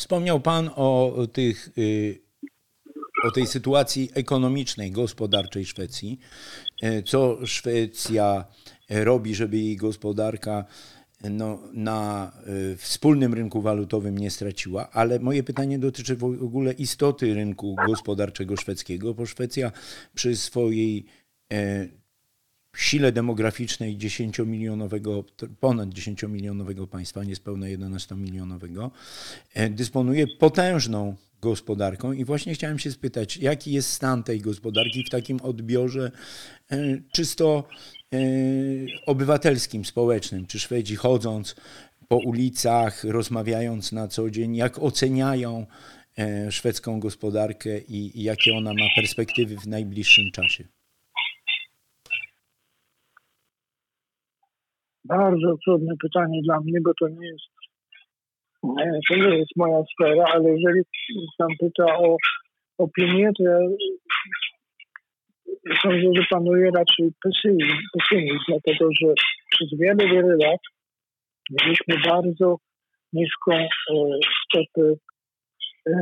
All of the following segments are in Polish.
Wspomniał Pan o tych, y, o tej sytuacji ekonomicznej, gospodarczej Szwecji. Y, co Szwecja robi, żeby jej gospodarka no, na y, wspólnym rynku walutowym nie straciła, ale moje pytanie dotyczy w ogóle istoty rynku gospodarczego szwedzkiego, bo Szwecja przy swojej e, sile demograficznej 10-milionowego, ponad 10-milionowego państwa, niespełna 11-milionowego, e, dysponuje potężną gospodarką i właśnie chciałem się spytać, jaki jest stan tej gospodarki w takim odbiorze e, czysto e, obywatelskim, społecznym, czy Szwedzi chodząc po ulicach, rozmawiając na co dzień, jak oceniają szwedzką gospodarkę i, i jakie ona ma perspektywy w najbliższym czasie? Bardzo trudne pytanie dla mnie, bo to nie jest to nie jest moja sfera, ale jeżeli pan pyta o opinię, to ja sądzę, że panuje raczej pesymizm, pesymizm dlatego że przez wiele, wiele lat mieliśmy bardzo niską e, stopę, e,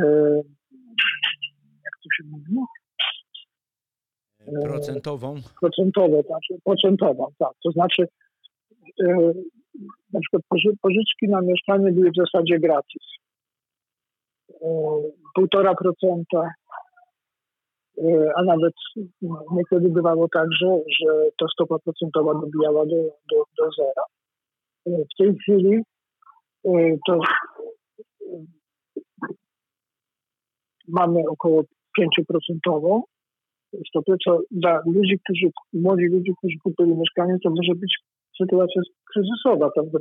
jak to się mówi? E, procentową? Procentową, znaczy, procentową, tak. To znaczy E, na przykład pożyczki na mieszkanie były w zasadzie gratis. E, półtora procenta, e, a nawet niekiedy bywało tak, że, że ta stopa procentowa dobijała do, do, do zera. W tej chwili to mamy około 5% stopę, co dla ludzi, którzy, młodzi ludzi, którzy kupili mieszkanie, to może być sytuacja kryzysowa, prawda?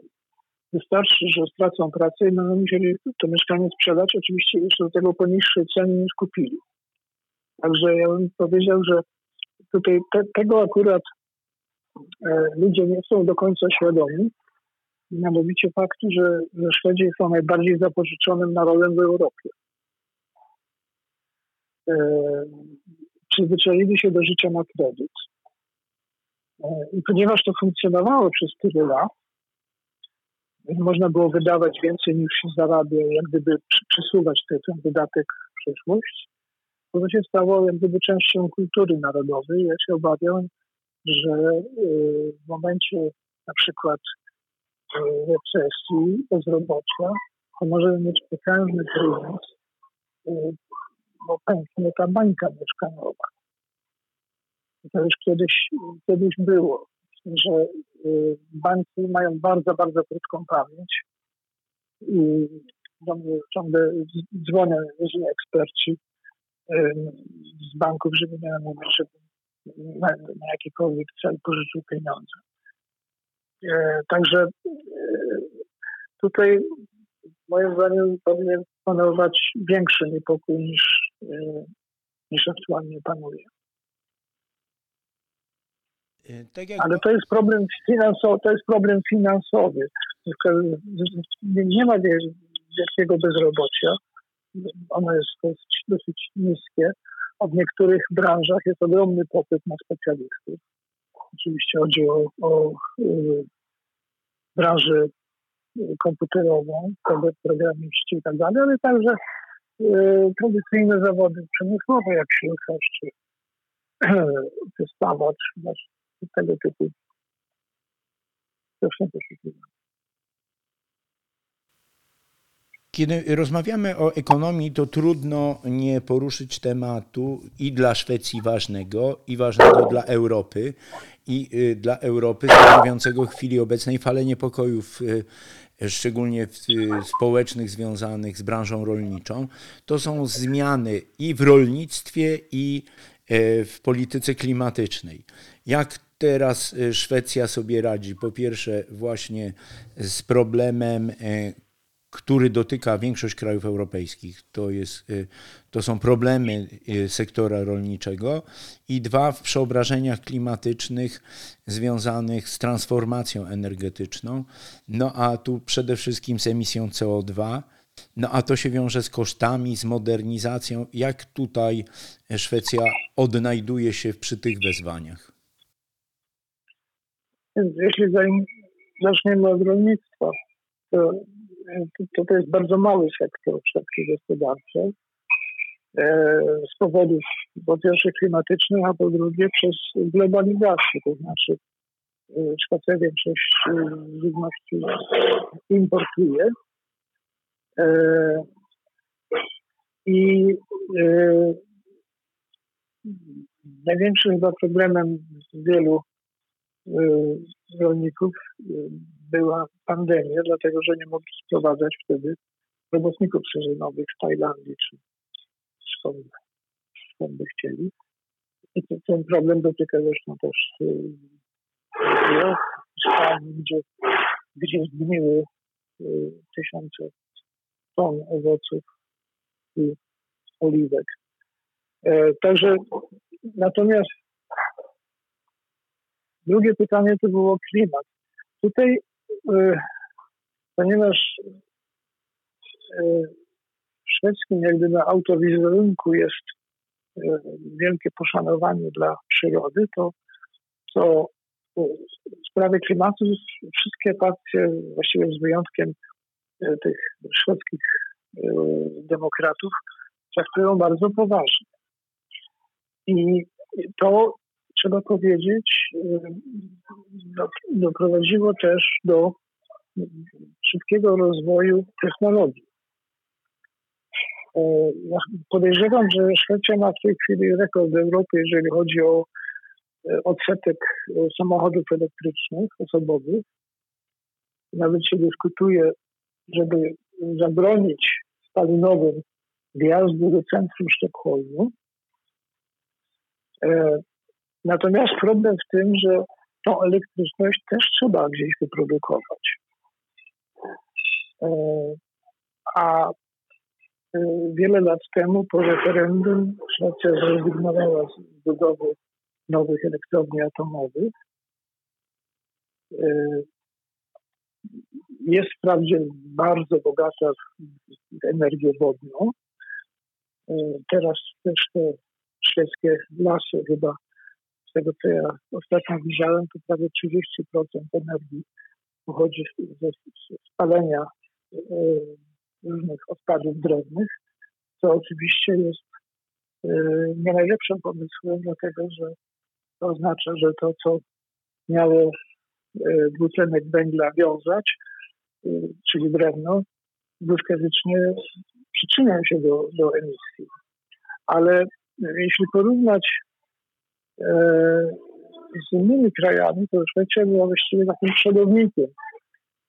Wystarczy, że stracą pracę i będą musieli to mieszkanie sprzedać, oczywiście jeszcze do tego po niższej cenie niż kupili. Także ja bym powiedział, że tutaj te, tego akurat e, ludzie nie są do końca świadomi, mianowicie faktu, że, że Szwedzi są najbardziej zapożyczonym narodem w Europie. E, przyzwyczaili się do życia na kredyt. E, I ponieważ to funkcjonowało przez tyle lat, można było wydawać więcej niż się zarabia, jak gdyby przesuwać ten, ten wydatek w przyszłość, to to się stało jak gdyby częścią kultury narodowej. Ja się obawiam, że e, w momencie na przykład e, recesji, bezrobocia, to może mieć potężny kryzys, bo pęknie ta bańka mieszkaniowa. To już kiedyś, kiedyś było, że y, banki mają bardzo, bardzo krótką pamięć i ciągle dzwonią różni eksperci y, z banków, żeby nie mówić, żeby na, na jakikolwiek cel pożyczył pieniądze. Y, także tutaj moim zdaniem powinien panować większy niepokój niż, niż aktualnie panuje. E, tak Ale to jest problem finansowy, to jest problem finansowy. Nie ma wielkiego bezrobocia. Ono jest dosyć, dosyć niskie. W niektórych branżach jest ogromny popyt na specjalistów. Oczywiście chodzi o, o y, branżę komputerową, programiści i tak dalej, ale także y, tradycyjne zawody przemysłowe, jak ślusarz czy, czy stawacz, tego typu. Kiedy rozmawiamy o ekonomii, to trudno nie poruszyć tematu i dla Szwecji ważnego, i ważnego dla Europy, i y, dla Europy stanowiącego w chwili obecnej falę niepokojów, y, szczególnie społecznych, związanych z branżą rolniczą. To są zmiany i w rolnictwie, i y, w polityce klimatycznej. Jak teraz Szwecja sobie radzi? Po pierwsze, właśnie z problemem który dotyka większość krajów europejskich. To, jest, y, to są problemy y, sektora rolniczego i dwa w przeobrażeniach klimatycznych związanych z transformacją energetyczną, no a tu przede wszystkim z emisją CO2. No a to się wiąże z kosztami, z modernizacją. Jak tutaj Szwecja odnajduje się przy tych wezwaniach? Jeśli zaczniemy od rolnictwa, to to, to jest bardzo mały sektor szwedzkiej gospodarczej e, z powodów po pierwsze klimatycznych, a po drugie przez globalizację, to znaczy e, Szwecja większość e, żywności importuje. I największym chyba problemem wielu rolników była pandemia, dlatego że nie mogli sprowadzać wtedy robotników sezonowych z Tajlandii czy skąd, skąd by chcieli. I ten problem dotyka zresztą też Włoch, Hiszpanii, gdzie, gdzie zgniły y, tysiące ton owoców i oliwek. E, także natomiast drugie pytanie to było klimat. Tutaj E, ponieważ e, w szwedzkim jakby na autowizerunku jest e, wielkie poszanowanie dla przyrody, to, to w sprawie klimatu wszystkie partie, właściwie z wyjątkiem tych szwedzkich demokratów, traktują bardzo poważnie. I to trzeba powiedzieć, doprowadziło też do szybkiego rozwoju technologii. E, podejrzewam, że Szwecja ma w tej chwili rekord w Europie, jeżeli chodzi o e, odsetek e, samochodów elektrycznych, osobowych. Nawet się dyskutuje, żeby zabronić spalinowym wjazdu do centrum Sztokholmu. Natomiast problem w tym, że tą elektryczność też trzeba gdzieś wyprodukować. E, a e, wiele lat temu po referendum Szwecja zrezygnowała z budowy nowych elektrowni atomowych. E, jest wprawdzie bardzo bogata w energię wodną. Teraz też te szwedzkie lasy chyba tego, co ja ostatnio widziałem, to prawie 30% energii pochodzi ze spalenia e, różnych odpadów drewnych, co oczywiście jest e, nie najlepszym pomysłem, dlatego że to oznacza, że to, co miało e, dwutlenek węgla wiązać, czyli drewno, błyskawicznie przyczyniają się do, do emisji. Ale jeśli porównać z innymi krajami, to Szwecja była właściwie takim przodownikiem,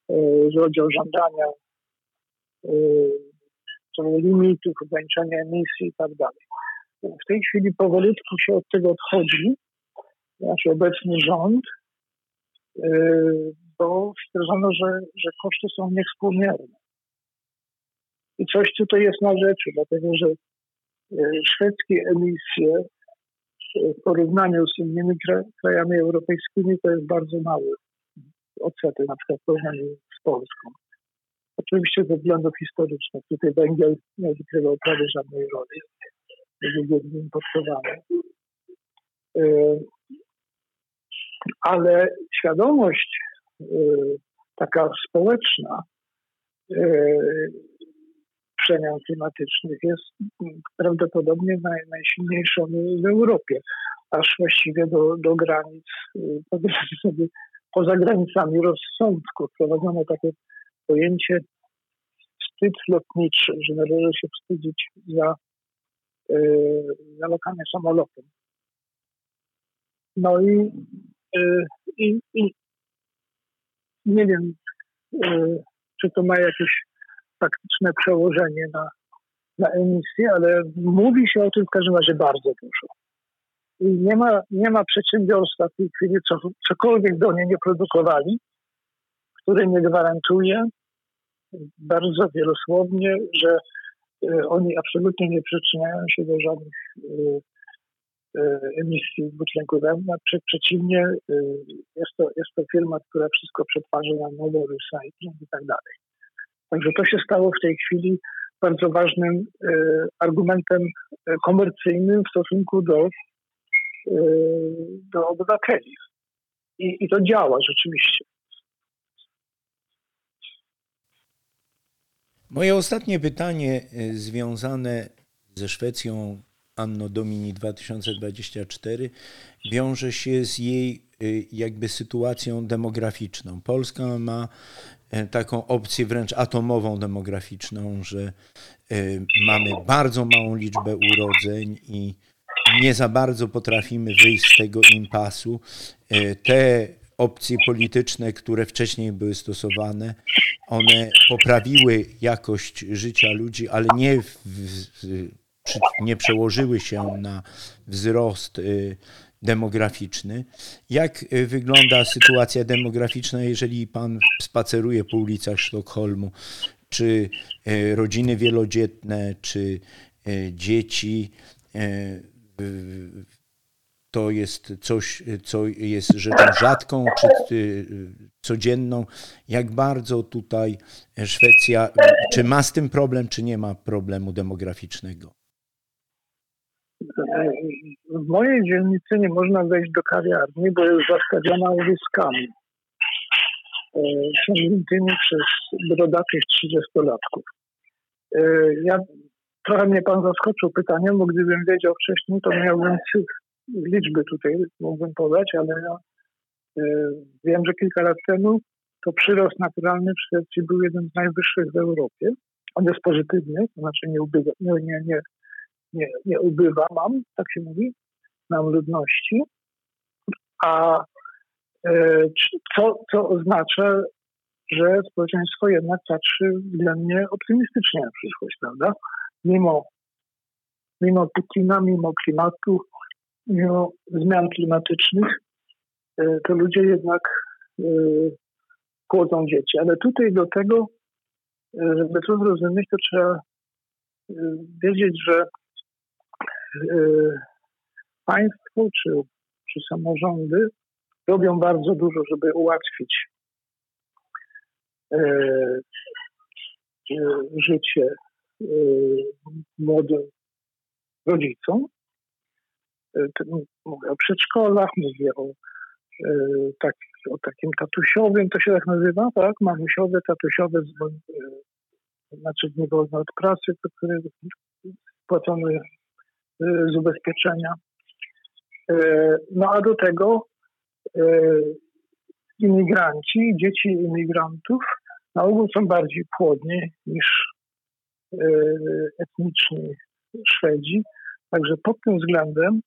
e, jeżeli chodzi o żądania e, limitów, ograniczania emisji i tak dalej. W tej chwili powolutku się od tego odchodzi, nasz obecny rząd, bo stwierdzono, że, że koszty są niewspółmierne. I coś tutaj jest na rzeczy, dlatego że szwedzkie emisje w porównaniu z innymi krajami europejskimi to jest bardzo mały odsetek, na przykład w porównaniu z Polską. Oczywiście ze względów historycznych. Tutaj węgiel nie odgrywał prawie żadnej roli. Był importowany. E, ale świadomość e, taka społeczna e, przemian klimatycznych jest prawdopodobnie naj, najsilniejszą w Europie, aż właściwie do, do granic, powiedzmy sobie, poza granicami rozsądku. Wprowadzono takie pojęcie wstyd lotniczy, że należy się wstydzić za, yy, za samolotem. No i, yy, i, i nie wiem, yy, czy to ma jakieś faktyczne przełożenie na, na emisję, ale mówi się o tym w każdym razie bardzo dużo. I nie ma, nie ma przedsiębiorstwa w tej chwili, co, cokolwiek do niej nie produkowali, które nie gwarantuje bardzo wielosłownie, że oni absolutnie nie przyczyniają się do żadnych emisji dwutlenku węgla. Przeciwnie, jest to, jest to firma, która wszystko przetwarza na nowo, recycling i tak dalej. Także to się stało w tej chwili bardzo ważnym argumentem komercyjnym w stosunku do, do obywateli. I, I to działa rzeczywiście. Moje ostatnie pytanie związane ze Szwecją Anno Domini 2024 wiąże się z jej jakby sytuacją demograficzną. Polska ma taką opcję wręcz atomową demograficzną, że mamy bardzo małą liczbę urodzeń i nie za bardzo potrafimy wyjść z tego impasu. Te opcje polityczne, które wcześniej były stosowane, one poprawiły jakość życia ludzi, ale nie, w, nie przełożyły się na wzrost demograficzny. Jak y, wygląda sytuacja demograficzna, jeżeli pan spaceruje po ulicach Sztokholmu? Czy y, rodziny wielodzietne, czy dzieci to jest coś, co jest rzeczą rzadką czy y, codzienną. Jak bardzo tutaj Szwecja, czy ma z tym problem, czy nie ma problemu demograficznego? W mojej dzielnicy nie można wejść do kawiarni, bo jest zastawiona łyskami ciągniętymi przez brodatych 30-latków. E, ja, trochę mnie pan zaskoczył pytaniem, bo gdybym wiedział wcześniej, to miałbym liczby tutaj mógłbym podać, ale ja y, wiem, że kilka lat temu to przyrost naturalny w Szwecji był jeden z najwyższych w Europie. On jest pozytywny, to znaczy nie ubywa, nie, nie, nie, nie, nie ubywa mam, tak się mówi, nam ludności. A y, co, co oznacza, że społeczeństwo jednak patrzy względnie optymistycznie na przyszłość, prawda? Mimo, mimo Putina, mimo klimatu, mimo zmian klimatycznych, e, to ludzie jednak płodzą e, dzieci. Ale tutaj do tego, e, żeby to zrozumieć, to trzeba wiedzieć, że państwo czy, czy samorządy robią bardzo dużo, żeby ułatwić życie młodym rodzicom. Mówię o przedszkolach, mówię o, tak, o takim tatusiowym, to się tak nazywa, tak? Mamusiowe, tatusiowe, znaczy nie wolno od pracy, które płacone z ubezpieczenia. No a do tego imigranci, dzieci imigrantów na ogół są bardziej płodni niż etniczni Szwedzi. Także pod tym względem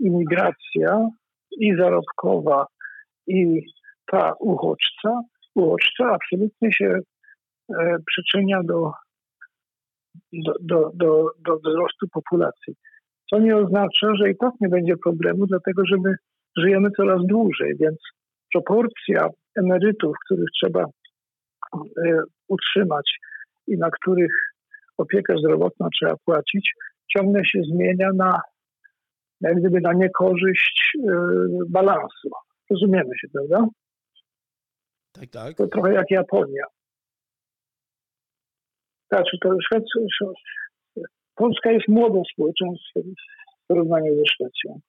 imigracja i zarobkowa, i ta uchodźca, uchodźca absolutnie się e, przyczynia do, do, do, do, do wzrostu populacji. Co nie oznacza, że i tak nie będzie problemu, dlatego że my żyjemy coraz dłużej, więc proporcja emerytów, których trzeba e, utrzymać i na których opiekę zdrowotną trzeba płacić, ciągle się zmienia na jak gdyby na niekorzyść y, balansu. Rozumiemy się, prawda? Tak, tak. To trochę jak Japonia. Znaczy, to Szwecja, Polska jest młodym społeczeństwem w porównaniu ze Szwecją.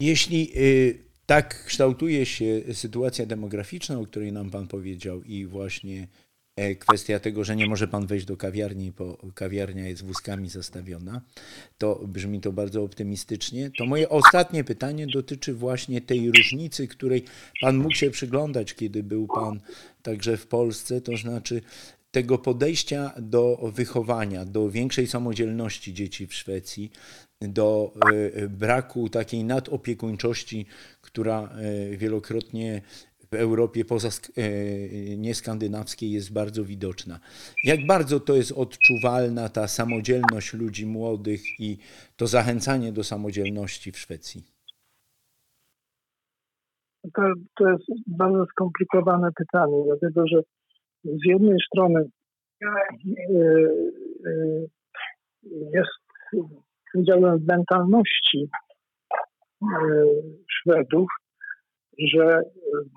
Jeśli y, tak kształtuje się sytuacja demograficzna, o której nam Pan powiedział, i właśnie E, kwestia tego, że nie może pan wejść do kawiarni, bo kawiarnia jest wózkami zastawiona, to brzmi to bardzo optymistycznie. To moje ostatnie pytanie dotyczy właśnie tej różnicy, której pan mógł się przyglądać, kiedy był pan także w Polsce, to znaczy tego podejścia do wychowania, do większej samodzielności dzieci w Szwecji, do e, braku takiej nadopiekuńczości, która e, wielokrotnie w Europie poza e, nieskandynawskiej jest bardzo widoczna. Jak bardzo to jest odczuwalna ta samodzielność ludzi młodych i to zachęcanie do samodzielności w Szwecji? To, to jest bardzo skomplikowane pytanie, dlatego że z jednej strony yy, yy, jest, powiedziałbym, w mentalności yy, Szwedów, że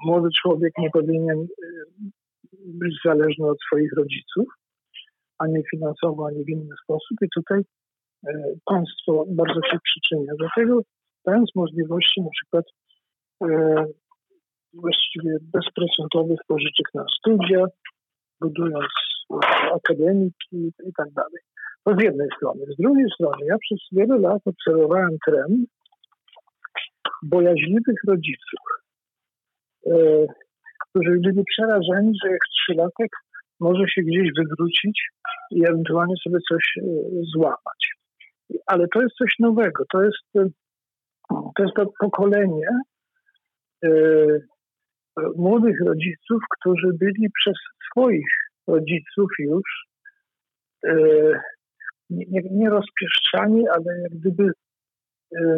młody człowiek nie powinien być zależny od swoich rodziców, ani finansowo, ani w inny sposób. I tutaj państwo bardzo się przyczynia do tego, dając możliwości na przykład właściwie bezprocentowych pożyczek na studia, budując akademiki i tak dalej. To z jednej strony. Z drugiej strony, ja przez wiele lat obserwowałem trend bojaźliwych rodziców, e, którzy byli przerażeni, że jak trzylatek może się gdzieś wywrócić i ewentualnie sobie coś e, złamać. Ale to jest coś nowego. To jest, e, to jest to pokolenie młodych rodziców, którzy byli przez swoich rodziców już e, nie, nie rozpieszczani, ale jak gdyby e,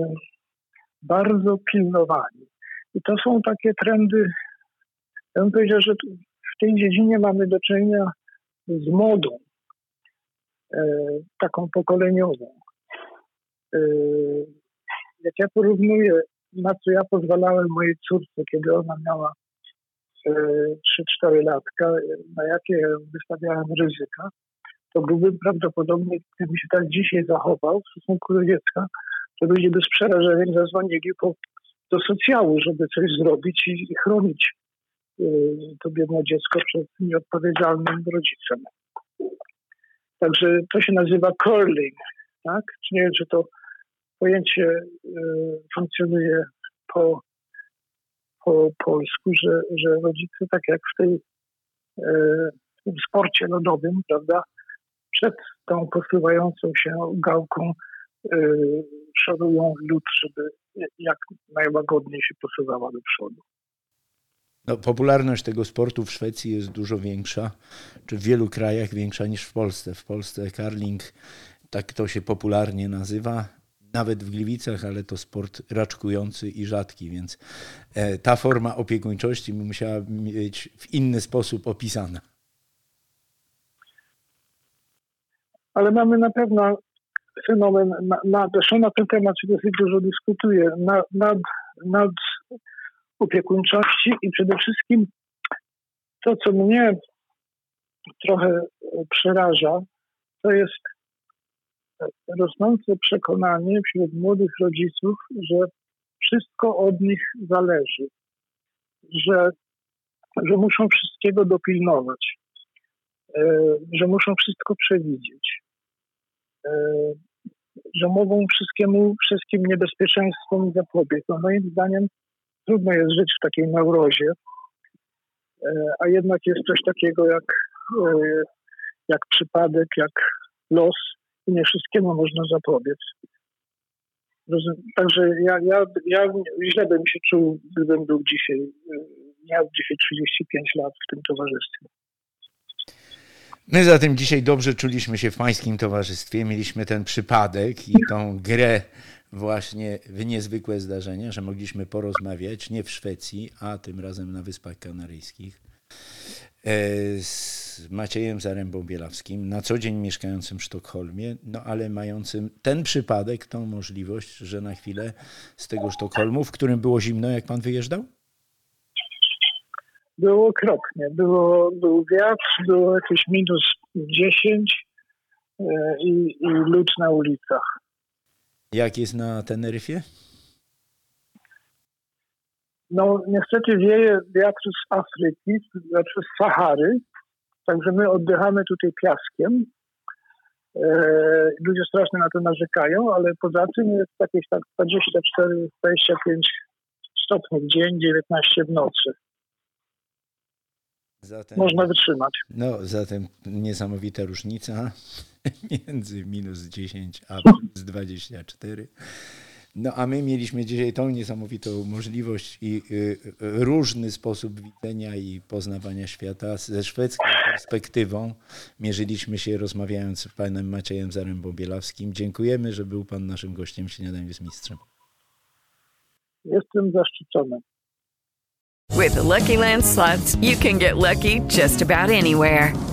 bardzo pilnowani. I to są takie trendy, ja bym powiedział, że w tej dziedzinie mamy do czynienia z modą, e, taką pokoleniową. Jak ja porównuję, na co ja pozwalałem mojej córce, kiedy ona miała 3-4 latka, na jakie wystawiałem ryzyka, to byłbym prawdopodobnie, gdybym się tak dzisiaj zachował w stosunku do dziecka, to ludzie bez przerażenia zadzwonili po, do socjału, żeby coś zrobić i, i chronić y, to biedne dziecko przed nieodpowiedzialnym rodzicem. Także to się nazywa curling, tak? Nie wiem, czy to pojęcie y, funkcjonuje po po polsku, że, że rodzice, tak jak w, tej, e, w tym sporcie lodowym, prawda, przed tą posuwającą się gałką e, szorują lód, żeby jak najłagodniej się posuwała do przodu. No, popularność tego sportu w Szwecji jest dużo większa, czy w wielu krajach większa niż w Polsce. W Polsce karling, tak to się popularnie nazywa, nawet w Gliwicach, ale to sport raczkujący i rzadki, więc e, ta forma opiekuńczości musiała być w inny sposób opisana. Ale mamy na pewno fenomen, na, na, zresztą na ten temat się dosyć dużo dyskutuje, nad, nad, nad opiekuńczości i przede wszystkim to, co mnie trochę przeraża, to jest rosnące przekonanie wśród młodych rodziców, że wszystko od nich zależy, że, że muszą wszystkiego dopilnować, e, że muszą wszystko przewidzieć, e, że mogą wszystkiemu, wszystkim niebezpieczeństwom zapobiec. No moim zdaniem trudno jest żyć w takiej neurozie, e, a jednak jest coś takiego jak, jak przypadek, jak los, nie wszystkiemu można zapobiec. Także ja, ja, ja źle bym się czuł, gdybym był dzisiaj, miał dzisiaj 35 lat w tym towarzystwie. My zatem dzisiaj dobrze czuliśmy się w pańskim towarzystwie. Mieliśmy ten przypadek i tą grę właśnie w niezwykłe zdarzenia, że mogliśmy porozmawiać nie w Szwecji, a tym razem na Wyspach Kanaryjskich. E, z Maciejem Zarębą Bielawskim, na co dzień mieszkającym w Sztokholmie, no ale mającym ten przypadek, tą możliwość, że na chwilę z tego Sztokholmu, w którym było zimno, jak pan wyjeżdżał? Było okropnie. Było, był wiatr, było jakieś minus 10 e, i, i lód na ulicach. Jak jest na Teneryfie? No niestety wieje wiatr z Afryki, znaczy z Sahary, także my oddychamy tutaj piaskiem. E, ludzie strasznie na to narzekają, ale poza tym jest jakieś tak 24-25 stopni w dzień, 19 w nocy. Zatem, Można wytrzymać. No, zatem niesamowita różnica między minus 10 a plus 24. No a my mieliśmy dzisiaj tą niesamowitą możliwość i y, różny sposób widzenia i poznawania świata. Ze szwedzką perspektywą mierzyliśmy się rozmawiając z panem Maciejem Zarębą-Bielawskim. Dziękujemy, że był pan naszym gościem w Śniadaniu z Mistrzem. Jestem zaszczycony. With the Lucky Land slots, you can get lucky just about anywhere.